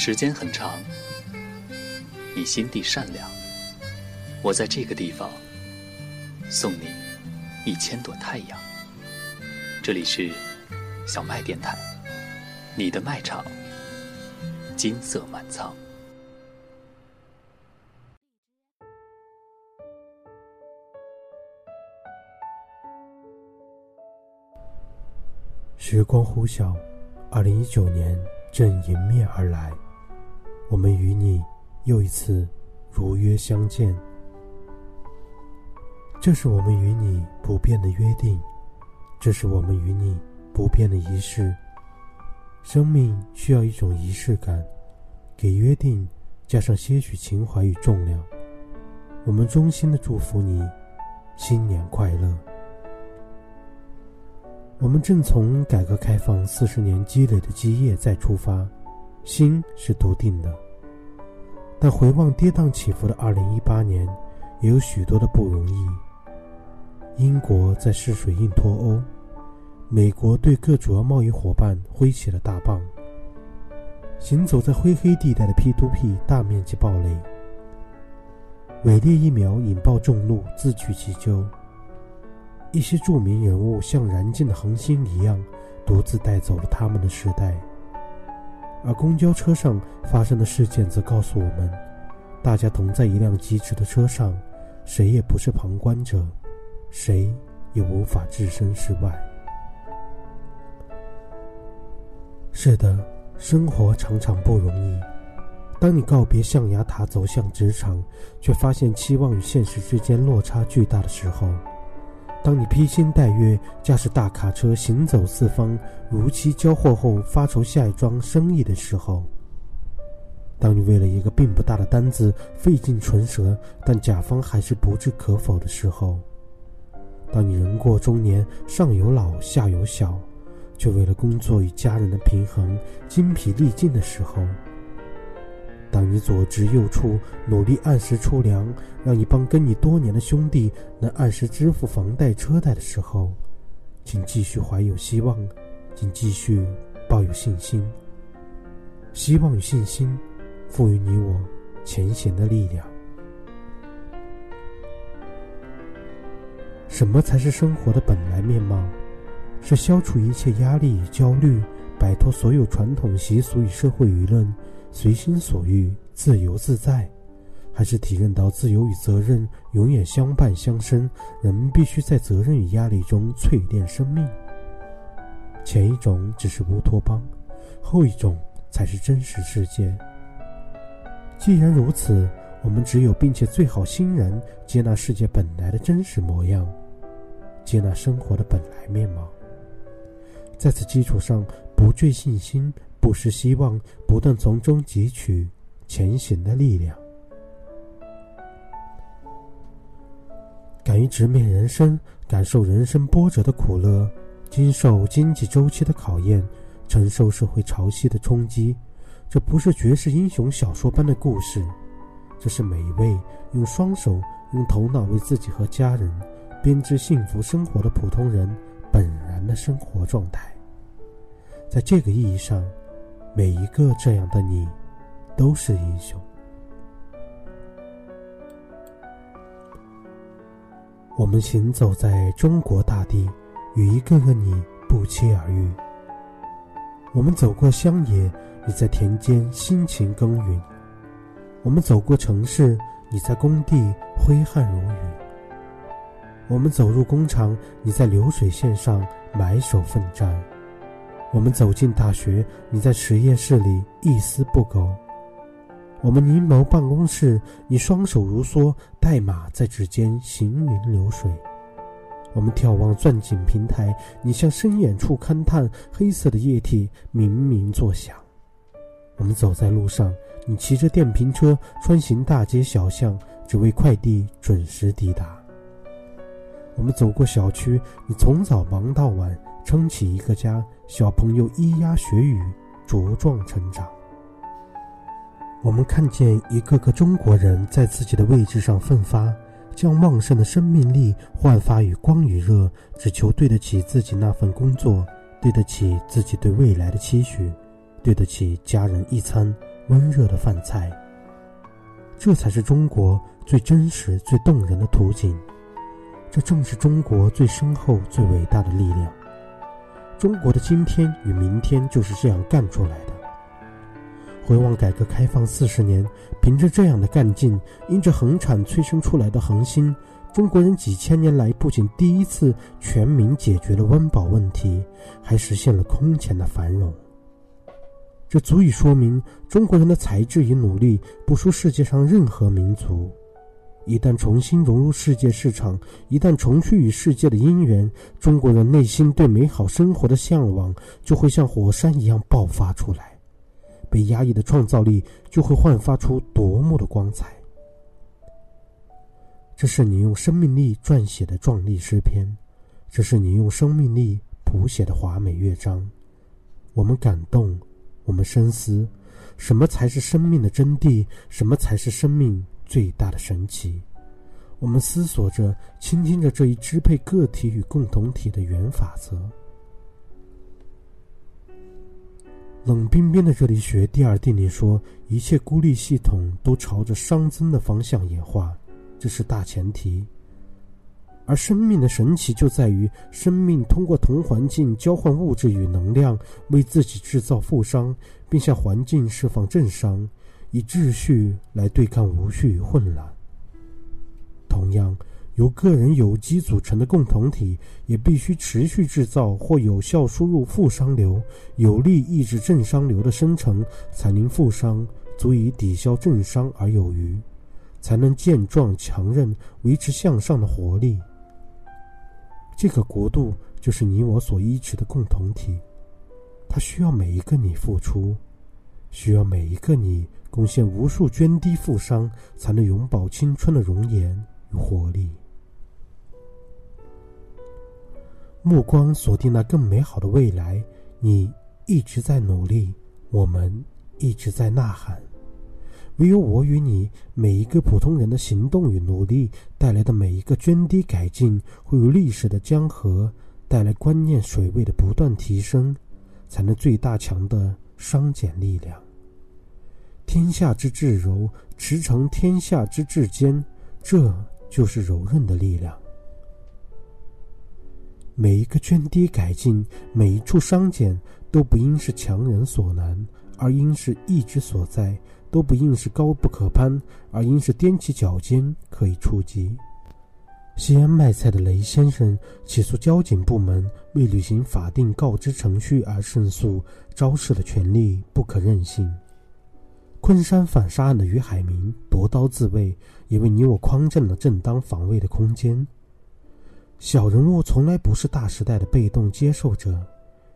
时间很长，你心地善良，我在这个地方送你一千朵太阳。这里是小麦电台，你的麦场，金色满仓。时光呼啸，二零一九年正迎面而来。我们与你又一次如约相见，这是我们与你不变的约定，这是我们与你不变的仪式。生命需要一种仪式感，给约定加上些许情怀与重量。我们衷心的祝福你，新年快乐。我们正从改革开放四十年积累的基业再出发。心是笃定的，但回望跌宕起伏的二零一八年，也有许多的不容易。英国在试水印脱欧，美国对各主要贸易伙伴挥起了大棒。行走在灰黑地带的 P2P 大面积暴雷，伪劣疫苗引爆众怒，自取其咎。一些著名人物像燃尽的恒星一样，独自带走了他们的时代。而公交车上发生的事件则告诉我们：大家同在一辆疾驰的车上，谁也不是旁观者，谁也无法置身事外。是的，生活常常不容易。当你告别象牙塔，走向职场，却发现期望与现实之间落差巨大的时候。当你披星戴月驾驶大卡车行走四方，如期交货后发愁下一桩生意的时候；当你为了一个并不大的单子费尽唇舌，但甲方还是不置可否的时候；当你人过中年，上有老下有小，却为了工作与家人的平衡精疲力尽的时候。当你左支右出，努力按时出粮，让一帮跟你多年的兄弟能按时支付房贷车贷的时候，请继续怀有希望，请继续抱有信心。希望与信心，赋予你我前行的力量。什么才是生活的本来面貌？是消除一切压力与焦虑，摆脱所有传统习俗与社会舆论。随心所欲、自由自在，还是体认到自由与责任永远相伴相生？人必须在责任与压力中淬炼生命。前一种只是乌托邦，后一种才是真实世界。既然如此，我们只有并且最好欣然接纳世界本来的真实模样，接纳生活的本来面貌。在此基础上，不坠信心。不失希望，不断从中汲取前行的力量。敢于直面人生，感受人生波折的苦乐，经受经济周期的考验，承受社会潮汐的冲击。这不是绝世英雄小说般的故事，这是每一位用双手、用头脑为自己和家人编织幸福生活的普通人本然的生活状态。在这个意义上。每一个这样的你，都是英雄。我们行走在中国大地，与一个个你不期而遇。我们走过乡野，你在田间辛勤耕耘；我们走过城市，你在工地挥汗如雨；我们走入工厂，你在流水线上埋首奋战。我们走进大学，你在实验室里一丝不苟；我们凝眸办公室，你双手如梭，代码在指尖行云流水；我们眺望钻井平台，你向深远处勘探，黑色的液体鸣鸣作响；我们走在路上，你骑着电瓶车穿行大街小巷，只为快递准时抵达；我们走过小区，你从早忙到晚。撑起一个家，小朋友咿呀学语，茁壮成长。我们看见一个个中国人在自己的位置上奋发，将旺盛的生命力焕发于光与热，只求对得起自己那份工作，对得起自己对未来的期许，对得起家人一餐温热的饭菜。这才是中国最真实、最动人的图景。这正是中国最深厚、最伟大的力量。中国的今天与明天就是这样干出来的。回望改革开放四十年，凭着这样的干劲，因着恒产催生出来的恒心，中国人几千年来不仅第一次全民解决了温饱问题，还实现了空前的繁荣。这足以说明中国人的才智与努力不输世界上任何民族。一旦重新融入世界市场，一旦重续与世界的姻缘，中国人内心对美好生活的向往就会像火山一样爆发出来，被压抑的创造力就会焕发出夺目的光彩。这是你用生命力撰写的壮丽诗篇，这是你用生命力谱写的华美乐章。我们感动，我们深思，什么才是生命的真谛？什么才是生命？最大的神奇，我们思索着，倾听着这一支配个体与共同体的原法则。冷冰冰的热力学第二定律说，一切孤立系统都朝着熵增的方向演化，这是大前提。而生命的神奇就在于，生命通过同环境交换物质与能量，为自己制造负熵，并向环境释放正熵。以秩序来对抗无序与混乱。同样，由个人有机组成的共同体也必须持续制造或有效输入负熵流，有力抑制正熵流的生成，才能负熵足以抵消正熵而有余，才能健壮强韧，维持向上的活力。这个国度就是你我所依持的共同体，它需要每一个你付出，需要每一个你。贡献无数涓滴负伤，才能永葆青春的容颜与活力。目光锁定那更美好的未来，你一直在努力，我们一直在呐喊。唯有我与你每一个普通人的行动与努力带来的每一个涓滴改进，会如历史的江河带来观念水位的不断提升，才能最大强的商减力量。天下之至柔，驰骋天下之至坚，这就是柔韧的力量。每一个涓滴改进，每一处商减，都不应是强人所难，而应是意志所在；都不应是高不可攀，而应是踮起脚尖可以触及。西安卖菜的雷先生起诉交警部门未履行法定告知程序而胜诉，昭示了权力不可任性。昆山反杀案的于海明夺刀自卫，也为你我匡正了正当防卫的空间。小人物从来不是大时代的被动接受者，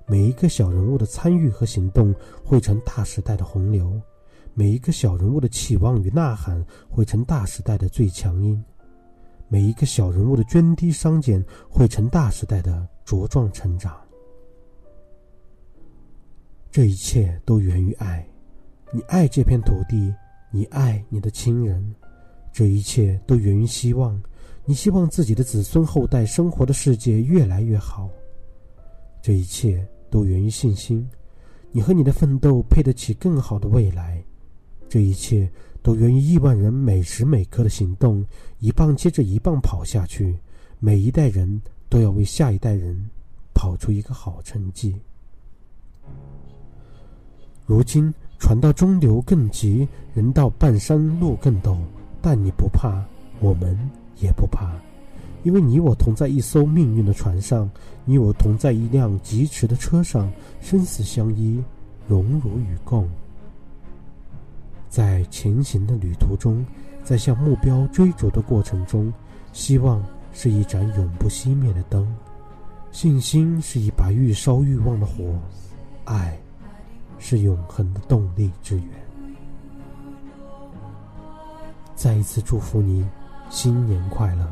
每一个小人物的参与和行动汇成大时代的洪流，每一个小人物的期望与呐喊汇成大时代的最强音，每一个小人物的涓滴商减汇成大时代的茁壮成长。这一切都源于爱。你爱这片土地，你爱你的亲人，这一切都源于希望。你希望自己的子孙后代生活的世界越来越好，这一切都源于信心。你和你的奋斗配得起更好的未来，这一切都源于亿万人每时每刻的行动，一棒接着一棒跑下去。每一代人都要为下一代人跑出一个好成绩。如今。船到中流更急，人到半山路更陡。但你不怕，我们也不怕，因为你我同在一艘命运的船上，你我同在一辆疾驰的车上，生死相依，荣辱与共。在前行的旅途中，在向目标追逐的过程中，希望是一盏永不熄灭的灯，信心是一把愈烧愈旺的火，爱。是永恒的动力之源。再一次祝福你，新年快乐！